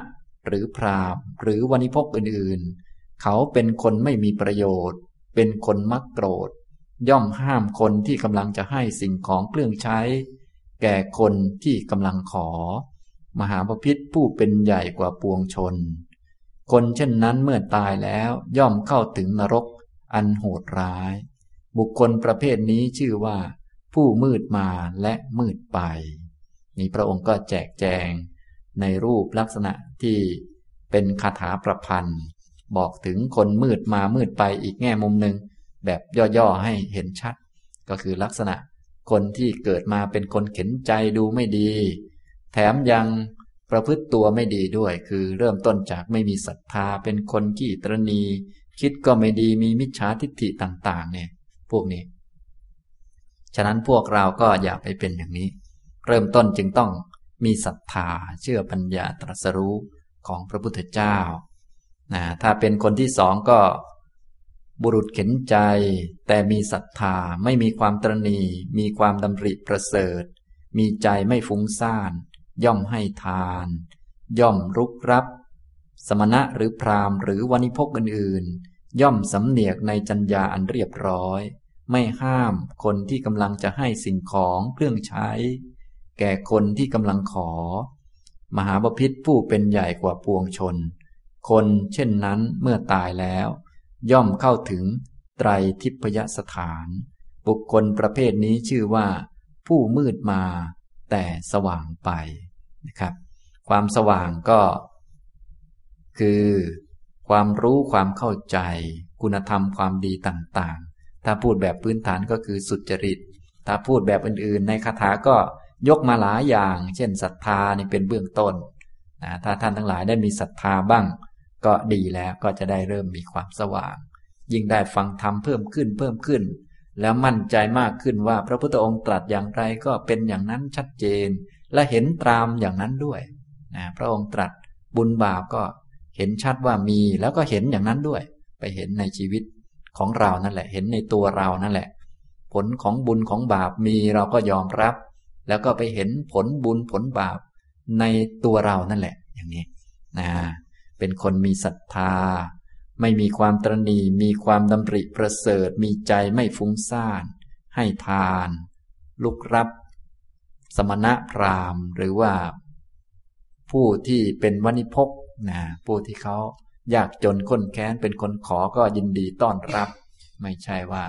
หรือพรามหรือวณิพกอื่นๆ เขาเป็นคนไม่มีประโยชน์ เป็นคนมักโกรธ ย่อมห้ามคนที่กำลังจะให้สิ่งของเครื่องใช้ แก่คนที่กำลังขอ มหาปพิธผู้เป็นใหญ่กว่าปวงชน คนเช่นนั้นเมื่อตายแล้วย่อมเข้าถึงนรกอันโหดร้าย บุคคลประเภทนี้ชื่อว่า ผู้มืดมาและมืดไป นี่พระองค์ก็แจกแจง ในรูปลักษณะที่เป็นคาถาประพันธ์ บอกถึงคนมืดมามืดไปอีกแง่มุมหนึ่งแบบย่อๆให้เห็นชัด ก็คือลักษณะคนที่เกิดมาเป็นคนเข็นใจดูไม่ดี แถมยังประพฤติตัวไม่ดีด้วย คือเริ่มต้นจากไม่มีศรัทธาเป็นคนขี้ตรณี คิดก็ไม่ดีมีมิจฉาทิฏฐิต่างๆ เนี่ย พวกนี้ ฉะนั้นพวกเราก็อย่าไปเป็นอย่างนี้ เริ่มต้นจึงต้อง มีศรัทธาเชื่อปัญญาตรัสรู้ของพระพุทธเจ้านะถ้าเป็นคนที่สองก็บุรุษเข็นใจ แต่มีศรัทธาไม่มีความตรณี มีความดำริประเสริฐ มีใจไม่ฟุ้งซ่าน ย่อมให้ทาน ย่อมรุกรับ สมณะหรือพรามหรือวณิพกอื่นๆ ย่อมสำเนียกในจัญญาอันเรียบร้อย ไม่ห้ามคนที่กำลังจะให้สิ่งของเครื่องใช้ ก่คนที่กำลังขอ มหาบพิษผู้เป็นใหญ่กว่าปวงชน คนเช่นนั้นเมื่อตายแล้ว ย่อมเข้าถึงไตรทิพยสถาน บุคคลประเภทนี้ชื่อว่า ผู้มืดมา แต่สว่างไปนะครับ ความสว่างก็ คือ ความรู้ความเข้าใจ คุณธรรมความดีต่างๆ ถ้าพูดแบบพื้นฐานก็คือสุจริต ถ้าพูดแบบอื่นๆ ในคาถาก็ ยกมาหลายอย่าง เช่นศรัทธานี่เป็นเบื้องต้นนะถ้าท่านทั้งหลายได้มีศรัทธาบ้าง ก็ดีแล้วก็จะได้เริ่มมีความสว่าง ยิ่งได้ฟังธรรมเพิ่มขึ้นเพิ่มขึ้น แล้วมั่นใจมากขึ้นว่าพระพุทธองค์ตรัสอย่างไรก็เป็นอย่างนั้นชัดเจน และเห็นตามอย่างนั้นด้วยนะพระองค์ตรัสบุญบาปก็เห็นชัดว่ามีแล้วก็เห็นอย่างนั้นด้วย ไปเห็นในชีวิตของเรานั่นแหละ เห็นในตัวเรานั่นแหละ ผลของบุญของบาปมีเราก็ยอมรับ แล้วก็ไปเห็นผลบุญผลบาปในตัวเรานั่นแหละ อย่างนี้นะเป็นคนมีศรัทธา ไม่มีความตรณีมีความดำริประเสริฐ มีใจไม่ฟุ้งซ่าน ให้ทาน ลุกรับ สมณะพราหมณ์ หรือว่า ผู้ที่เป็นวณิพกนะผู้ที่เขายากจนค้นแค้นเป็นคนขอก็ยินดีต้อนรับ ไม่ใช่ว่า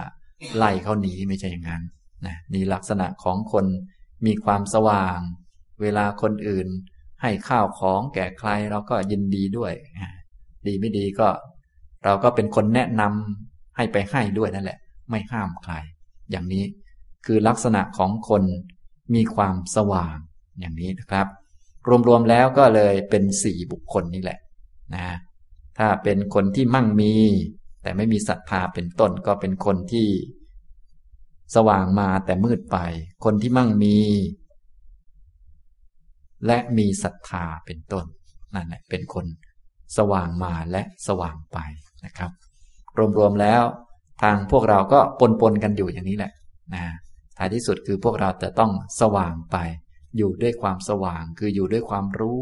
ไล่เขาหนีไม่ใช่อย่างนั้นนะนี่ลักษณะของคน มีความสว่าง เวลาคนอื่น ให้ข้าวของแก่ใครเราก็ยินดีด้วย ดีไม่ดีก็ เราก็เป็นคนแนะนำให้ไปให้ด้วยนั่นแหละ ไม่ห้ามใคร อย่างนี้คือลักษณะของคนมีความสว่างอย่างนี้นะครับ รวมๆแล้วก็เลยเป็นสี่บุคคลนี่แหละนะถ้าเป็นคนที่มั่งมี แต่ไม่มีศรัทธาเป็นต้นก็เป็นคนที่ สว่างมาแต่มืดไป คนที่มั่งมี และมีศรัทธาเป็นต้นนั่นแหละเป็นคนสว่างมาและสว่างไปนะครับ รวมๆแล้ว ทางพวกเราก็ปนๆกันอยู่อย่างนี้แหละนะท้ายที่สุดคือพวกเราจะต้องสว่างไป อยู่ด้วยความสว่างคืออยู่ด้วยความรู้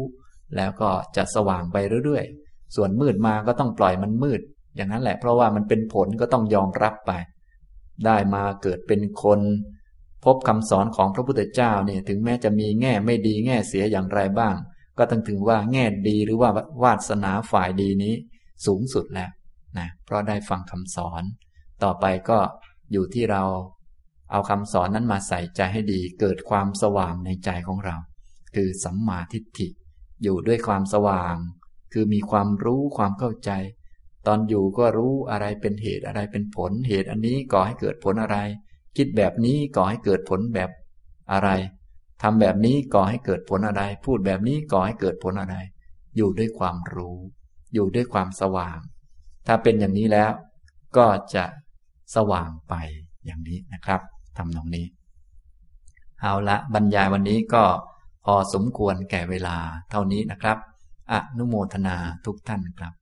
แล้วก็จะสว่างไปเรื่อยๆ ส่วนมืดมาก็ต้องปล่อยมันมืด อย่างนั้นแหละเพราะว่ามันเป็นผลก็ต้องยอมรับไป ได้มาเกิดเป็นคน พบคำสอนของพระพุทธเจ้าเนี่ยถึงแม้จะมีแง่ไม่ดีแง่เสียอย่างไรบ้าง ก็ต้องถือว่าแง่ดีหรือว่าวาสนาฝ่ายดีนี้สูงสุดแล้วนะเพราะได้ฟังคำสอน ต่อไปก็อยู่ที่เราเอาคำสอนนั้นมาใส่ใจให้ดี เกิดความสว่างในใจของเรา คือสัมมาทิฏฐิ อยู่ด้วยความสว่าง คือมีความรู้ความเข้าใจ ตอนอยู่ก็รู้อะไรเป็นเหตุอะไรเป็นผล เหตุอันนี้ก่อให้เกิดผลอะไร คิดแบบนี้ก่อให้เกิดผลแบบอะไรทำแบบนี้ก่อให้เกิดผลอะไร พูดแบบนี้ก่อให้เกิดผลอะไร อยู่ด้วยความรู้ อยู่ด้วยความสว่าง ถ้าเป็นอย่างนี้แล้ว ก็จะสว่างไปอย่างนี้นะครับทำนองนี้ เอาละบรรยายวันนี้ก็พอสมควรแก่เวลาเท่านี้นะครับ อนุโมทนาทุกท่านครับ